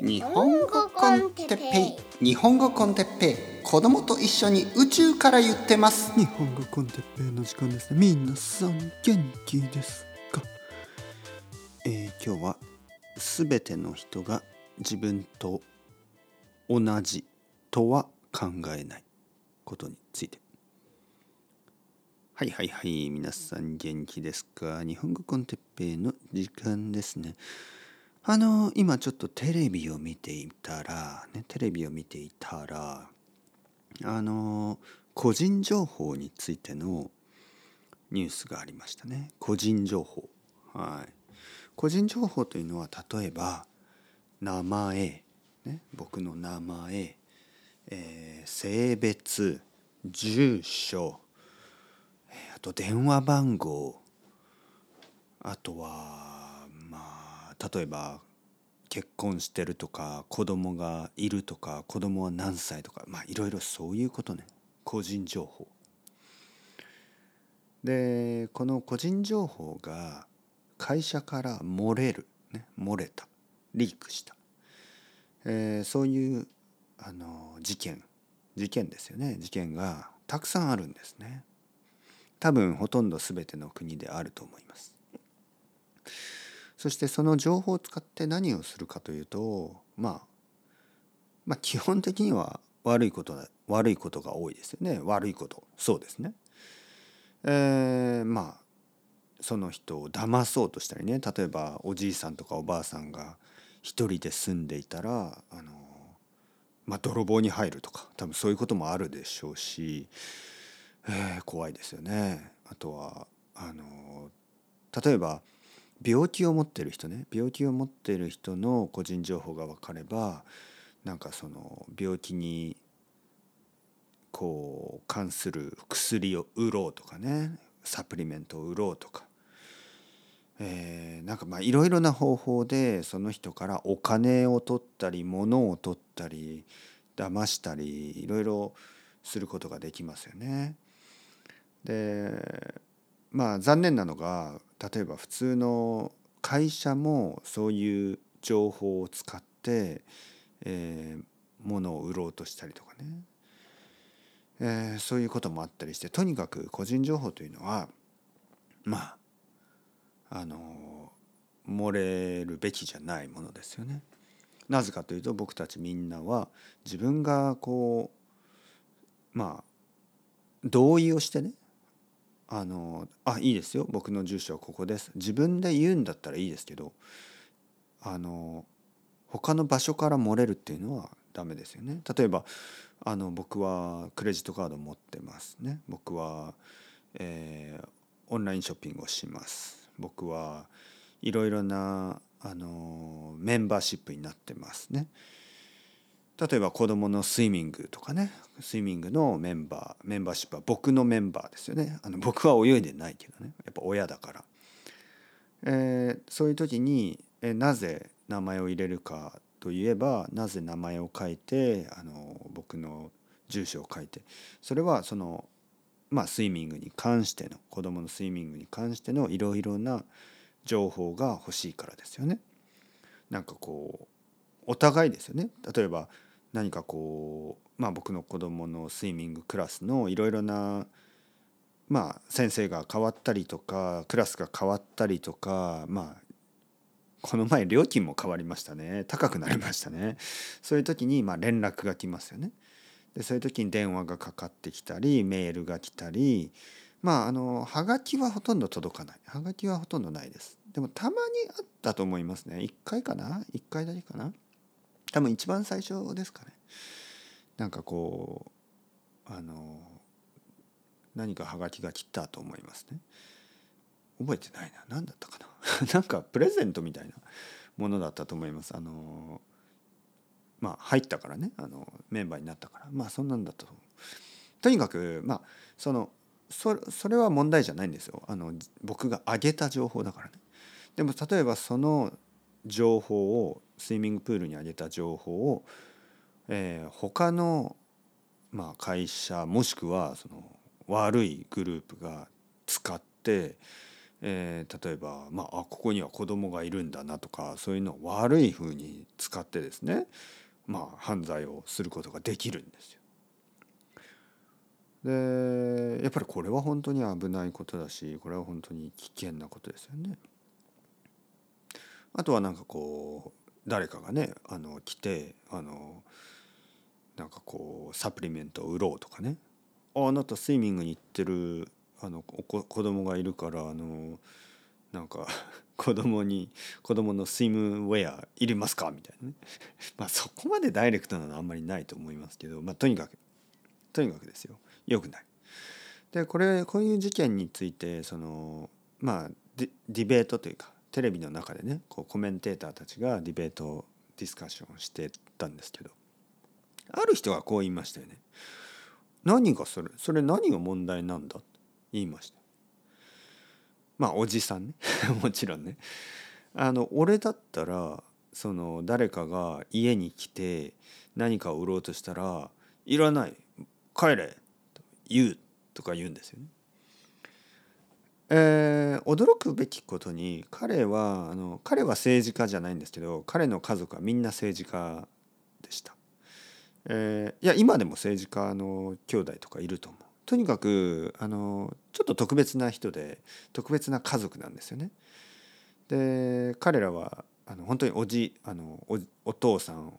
日本語コンテッペイ。日本語コンテッペイ。子供と一緒に宇宙から言ってます。日本語コンテッペイの時間です。ね皆さん元気ですか？えー、今日はすべての人が自分と同じとは考えないことについて。はいはいはい。皆さん元気ですか？日本語コンテッペイの時間ですねあの今ちょっとテレビを見ていたら、ね、テレビを見ていたらあの個人情報についてのニュースがありましたね。個人情報。はい。個人情報というのは例えば名前、ね、僕の名前、えー、性別住所あと電話番号あとは例えば結婚してるとか子供がいるとか子供は何歳とかまあいろいろそういうことね。個人情報。でこの個人情報が会社から漏れる、ね、漏れた。リークした、えー、そういうあの事件。事件ですよね。事件がたくさんあるんですね。多分ほとんど全ての国であると思います。そしてその情報を使って何をするかというと、まあ、まあ基本的には悪いことだ悪いことが多いですよね悪いことそうですね。えー、まあその人を騙そうとしたりね例えばおじいさんとかおばあさんが一人で住んでいたらあの、まあ、泥棒に入るとか多分そういうこともあるでしょうし、えー、怖いですよね。あとはあの例えば病気を持ってる人ね病気を持ってる人の個人情報が分かればなんかその病気にこう関する薬を売ろうとかねサプリメントを売ろうとか、えー、なんかまあいろいろな方法でその人からお金を取ったり物を取ったり騙したりいろいろすることができますよね。でまあ残念なのが例えば普通の会社もそういう情報を使って、えー、物を売ろうとしたりとかね、えー、そういうこともあったりしてとにかく個人情報というのはまああの漏れるべきじゃないものですよね。なぜかというと僕たちみんなは自分がこうまあ同意をしてねあのあいいですよ。僕の住所はここです。自分で言うんだったらいいですけどあの他の場所から漏れるっていうのはダメですよね。例えばあの僕はクレジットカード持ってますね。僕は、えー、オンラインショッピングをします。僕はいろいろなあのメンバーシップになってますね。例えば子どものスイミングとかねスイミングのメンバーメンバーシップは僕のメンバーですよね。あの僕は泳いでないけどねやっぱ親だから、えー、そういう時に、えなぜ名前を入れるかといえばなぜ名前を書いてあの僕の住所を書いてそれはそのまあスイミングに関しての子どものスイミングに関してのいろいろな情報が欲しいからですよね。なんかこうお互いですよね。例えば何かこうまあ僕の子供のスイミングクラスのいろいろなまあ先生が変わったりとかクラスが変わったりとかまあこの前料金も変わりましたね。高くなりましたね。そういう時にま連絡が来ますよね。でそういう時に電話がかかってきたりメールが来たりまああのはがきはほとんど届かない。はがきはほとんどないです。でもたまにあったと思いますね。1回かな？1回だけかな？多分一番最初ですかね。なんかこうあの何かはがきが来たと思いますね。覚えてないな。何だったかな。なんかプレゼントみたいなものだったと思います。あのまあ入ったからね。あのメンバーになったから。まあそんなんだと。とにかくまあそのそそれは問題じゃないんですよ。あの僕が上げた情報だからね。でも例えばその情報をスイミングプールに上げた情報を、えー、他の、まあ、会社もしくはその悪いグループが使ってえー、例えば、まあ、あここには子供がいるんだなとかそういうのを悪いふうに使ってですね、まあ、犯罪をすることができるんですよ。でやっぱりこれは本当に危ないことだしこれは本当に危険なことですよね。あとはなんかこう誰かがねあの来てあのなんかこうサプリメントを売ろうとかね。ああなたスイミングに行ってるあの子供がいるからあのなんか 子供に子供のスイムウェアいりますか？みたいなね。まあそこまでダイレクトなのはあんまりないと思いますけど、まあ、とにかくとにかくですよ。よくない。でこれこういう事件についてそのまあディベートというかテレビの中でねこうコメンテーターたちがディベートディスカッションしてたんですけどある人がこう言いましたよね。何がそれそれ何が問題なんだ？言いました。まあおじさんね もちろんね。あの俺だったらその誰かが家に来て何かを売ろうとしたら「いらない帰れ」と言うとか言うんですよね。えー、驚くべきことに彼はあの彼は政治家じゃないんですけど彼の家族はみんな政治家でした。えー、いや今でも政治家の兄弟とかいると思う。とにかくあのちょっと特別な人で特別な家族なんですよね。で彼らはあの本当におじあのおお父さん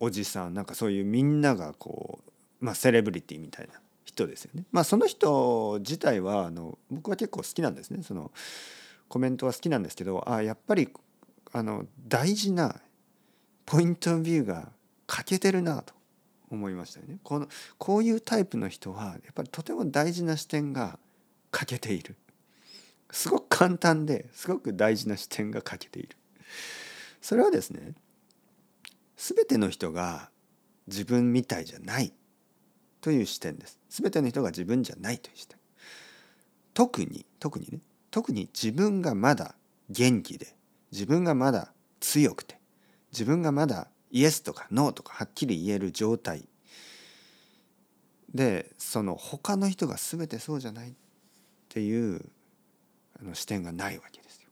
おじさんなんかそういうみんながこう、まあ、セレブリティみたいな人ですよね。まあその人自体はあの僕は結構好きなんですね。そのコメントは好きなんですけどあやっぱりあの大事なポイントビューが欠けてるなと思いましたよね。このこういうタイプの人はやっぱりとても大事な視点が欠けている。すごく簡単ですごく大事な視点が欠けている。それはですね全ての人が自分みたいじゃないという視点です。全ての人が自分じゃないという視点。特に特にね特に自分がまだ元気で自分がまだ強くて自分がまだイエスとかノーとかはっきり言える状態でその他の人が全てそうじゃないっていうあの視点がないわけですよ。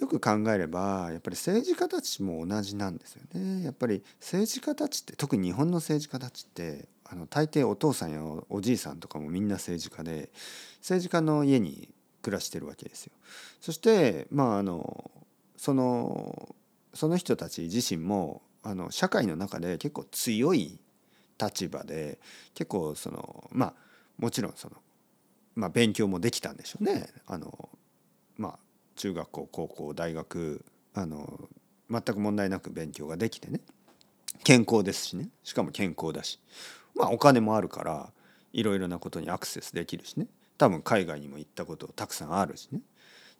よく考えればやっぱり政治家たちも同じなんですよね。やっぱり政治家たちって特に日本の政治家たちってあの大抵お父さんやおじいさんとかもみんな政治家で政治家の家に暮らしてるわけですよ。そしてまああのそのその人たち自身もあの社会の中で結構強い立場で結構そのまあもちろんその、まあ、勉強もできたんでしょうね。あのまあ、中学校高校大学あの全く問題なく勉強ができてね健康ですしねしかも健康だしまあお金もあるからいろいろなことにアクセスできるしね。多分海外にも行ったことたくさんあるしね。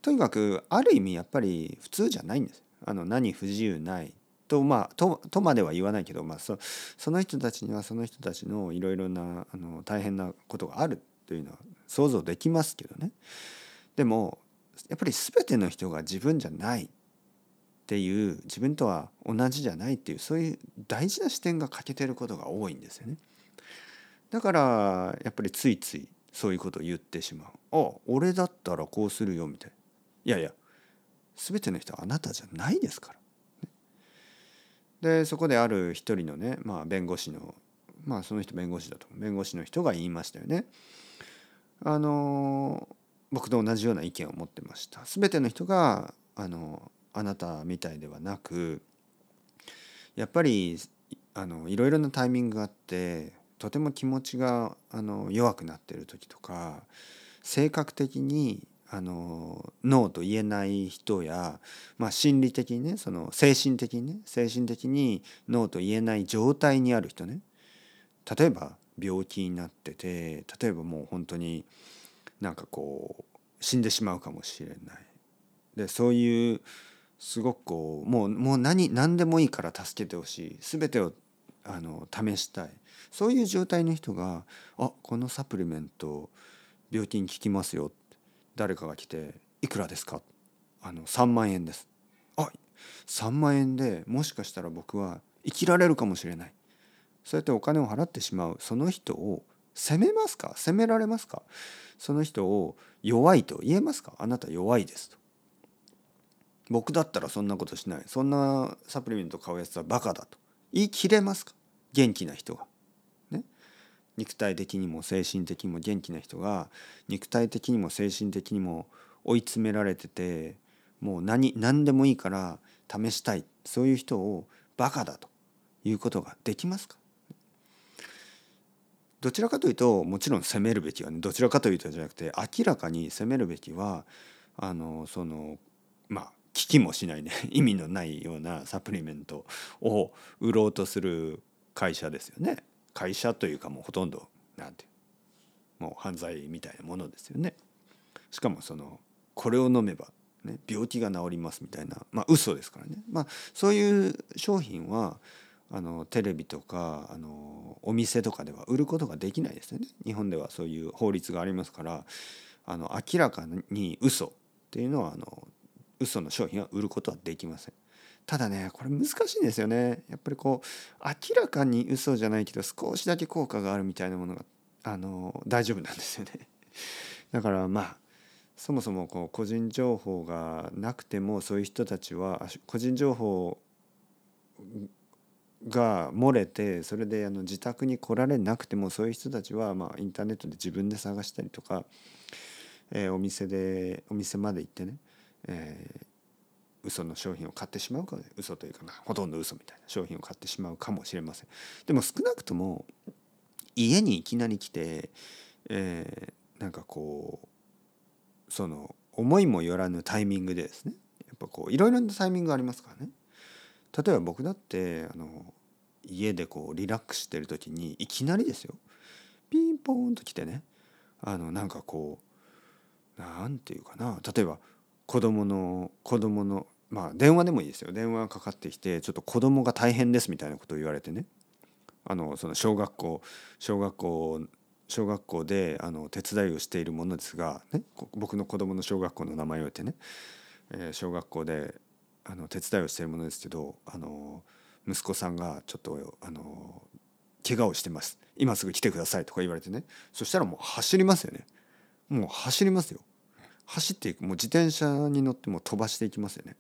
とにかくある意味やっぱり普通じゃないんです。あの何不自由ない。とまあととまでは言わないけど、まあ、そその人たちにはその人たちのいろいろなあの大変なことがあるというのは想像できますけどね。でもやっぱり全ての人が自分じゃないっていう自分とは同じじゃないっていうそういう大事な視点が欠けてることが多いんですよね。だからやっぱりついついそういうことを言ってしまう「あ俺だったらこうするよ」みたいな「いやいや全ての人はあなたじゃないですから」でそこである一人のね、まあ、弁護士のまあその人弁護士だと弁護士の人が言いましたよね。あの僕と同じような意見を持ってました。全ての人があのあなたみたいではなくやっぱりあのいろいろなタイミングがあってとても気持ちがあの弱くなってる時とか性格的にあのノーと言えない人や、まあ、心理的にねその精神的にね精神的にノーと言えない状態にある人ね。例えば病気になってて例えばもう本当になんかこう死んでしまうかもしれない。でそういうすごくこうもうもう何何でもいいから助けてほしい。全てをあの試したい。そういう状態の人が「あこのサプリメント病気に効きますよ」誰かが来て「いくらですか?」あの「3万円です」あ3万円でもしかしたら僕は生きられるかもしれないそうやってお金を払ってしまうその人を責めますか？責められますか？その人を弱いと言えますかあなた弱いですと。僕だったらそんなことしない。そんなサプリメント買うやつはバカだと。言い切れますか？元気な人が。ね、肉体的にも精神的にも元気な人が肉体的にも精神的にも追い詰められててもう何何でもいいから試したい。そういう人をバカだということができますか？どちらかというともちろん責めるべきはね。どちらかというとじゃなくて明らかに責めるべきはあのそのまあ聞きもしないね。意味のないようなサプリメントを売ろうとする会社ですよね。会社というかもうほとんどなんてもう犯罪みたいなものですよね。しかもそのこれを飲めば、ね、病気が治りますみたいなまあ嘘ですからね。まあそういう商品はあのテレビとかあのお店とかでは売ることができないですよね。日本ではそういう法律がありますからあの明らかに嘘っていうのはあの嘘の商品は売ることはできません。ただねこれ難しいんですよねやっぱりこう明らかに嘘じゃないけど少しだけ効果があるみたいなものがあの大丈夫なんですよね だからまあそもそもこう個人情報がなくてもそういう人たちは個人情報が漏れてそれであの自宅に来られなくてもそういう人たちはまあインターネットで自分で探したりとか、えー、お店でお店まで行ってね、えー、嘘の商品を買ってしまうか嘘というかなほとんど嘘みたいな商品を買ってしまうかもしれません。でも少なくとも家にいきなり来て、えー、なんかこうその思いもよらぬタイミングでですね。やっぱこういろいろなタイミングがありますからね。例えば僕だってあの家でこうリラックスしてる時にいきなりですよ。ピンポーンと来てね。あのなんかこうなんていうかな。例えば子供の子供のまあ電話でもいいですよ。電話がかかってきてちょっと子供が大変ですみたいなことを言われてね。あのその小学校小学校小学校であの手伝いをしているものですが、ね、僕の子供の小学校の名前を言ってね、えー、小学校であの手伝いをしているものですけどあの息子さんがちょっとあの怪我をしてます。今すぐ来てくださいとか言われてね。そしたらもう走りますよね。もう走りますよ。走っていくもう自転車に乗っても飛ばしていきますよね。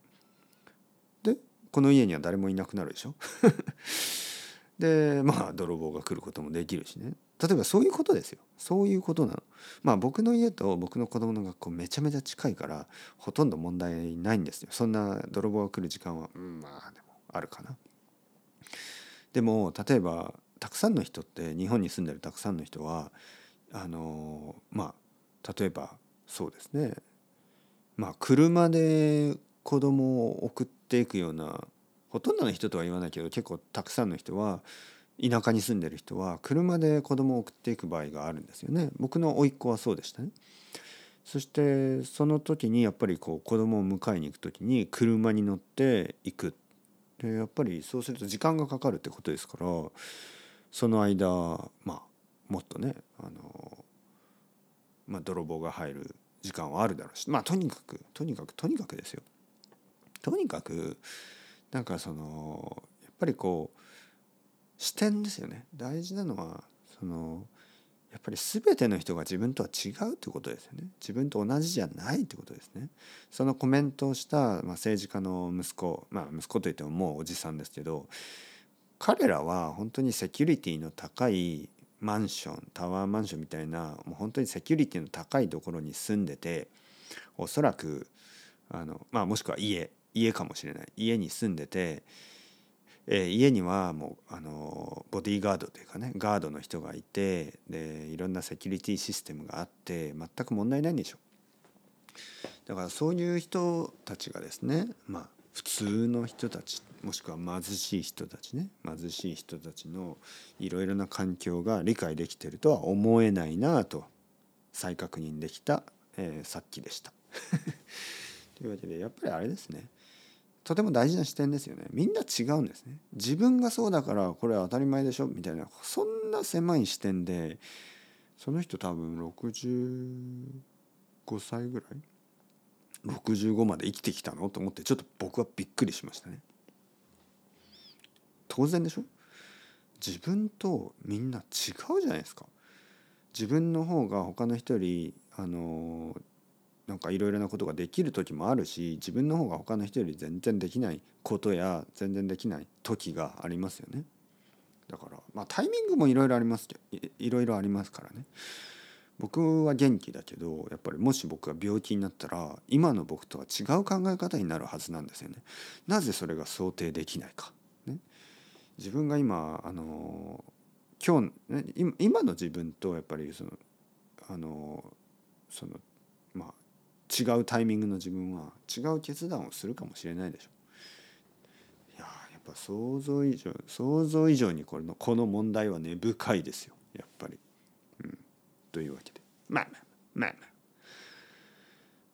でこの家には誰もいなくなるでしょ？でまあ泥棒が来ることもできるしね。例えばそういうことですよ。そういうことなの。まあ僕の家と僕の子供の学校めちゃめちゃ近いからほとんど問題ないんですよ。そんな泥棒が来る時間は、うん、まあでもあるかな。でも例えばたくさんの人って日本に住んでるたくさんの人はあのまあ例えばそうですね。まあ車で子供を送っていくようなほとんどの人とは言わないけど結構たくさんの人は田舎に住んでる人は車で子供を送っていく場合があるんですよね。僕の甥っ子はそうでしたね。そしてその時にやっぱりこう子供を迎えに行く時に車に乗って行く。でやっぱりそうすると時間がかかるってことですからその間まあもっとねあの、まあ、泥棒が入る時間はあるだろうし。まあとにかくとにかくとにかくですよ。とにかくなんかそのやっぱりこう視点ですよね。大事なのはそのやっぱり全ての人が自分とは違うってことですよね。自分と同じじゃないってことですね。そのコメントをした、まあ、政治家の息子まあ息子といってももうおじさんですけど彼らは本当にセキュリティの高いマンションタワーマンションみたいなもう本当にセキュリティの高いところに住んでておそらくあの、まあ、もしくは家家かもしれない。家に住んでて、えー、家にはもうあのボディーガードというかねガードの人がいてでいろんなセキュリティシステムがあって全く問題ないんでしょ。だからそういう人たちがですねまあ普通の人たちもしくは貧しい人たちね。貧しい人たちのいろいろな環境が理解できてるとは思えないなと再確認できた、えー、さっきでした。というわけでやっぱりあれですね。とても大事な視点ですよね。みんな違うんですね。自分がそうだからこれは当たり前でしょみたいなそんな狭い視点でその人多分65歳ぐらい？65まで生きてきたの？と思ってちょっと僕はびっくりしましたね。当然でしょ？自分とみんな違うじゃないですか。自分の方が他の人よりあのなんかいろいろなことができる時もあるし自分の方が他の人より全然できないことや全然できない時がありますよね。だからまあタイミングもいろいろありますけどいろいろありますからね。僕は元気だけどやっぱりもし僕が病気になったら今の僕とは違う考え方になるはずなんですよね。なぜそれが想定できないか。自分が今あの今日、今の自分とやっぱりそのあのそのまあ違うタイミングの自分は違う決断をするかもしれないでしょ。いややっぱ想像以上想像以上にこれのこの問題は根深いですよやっぱり。うんというわけでまあまあまあまあ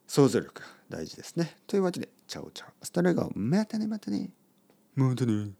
想像力が大事ですね。というわけでチャオチャオスタレガオまたねまたねまたね。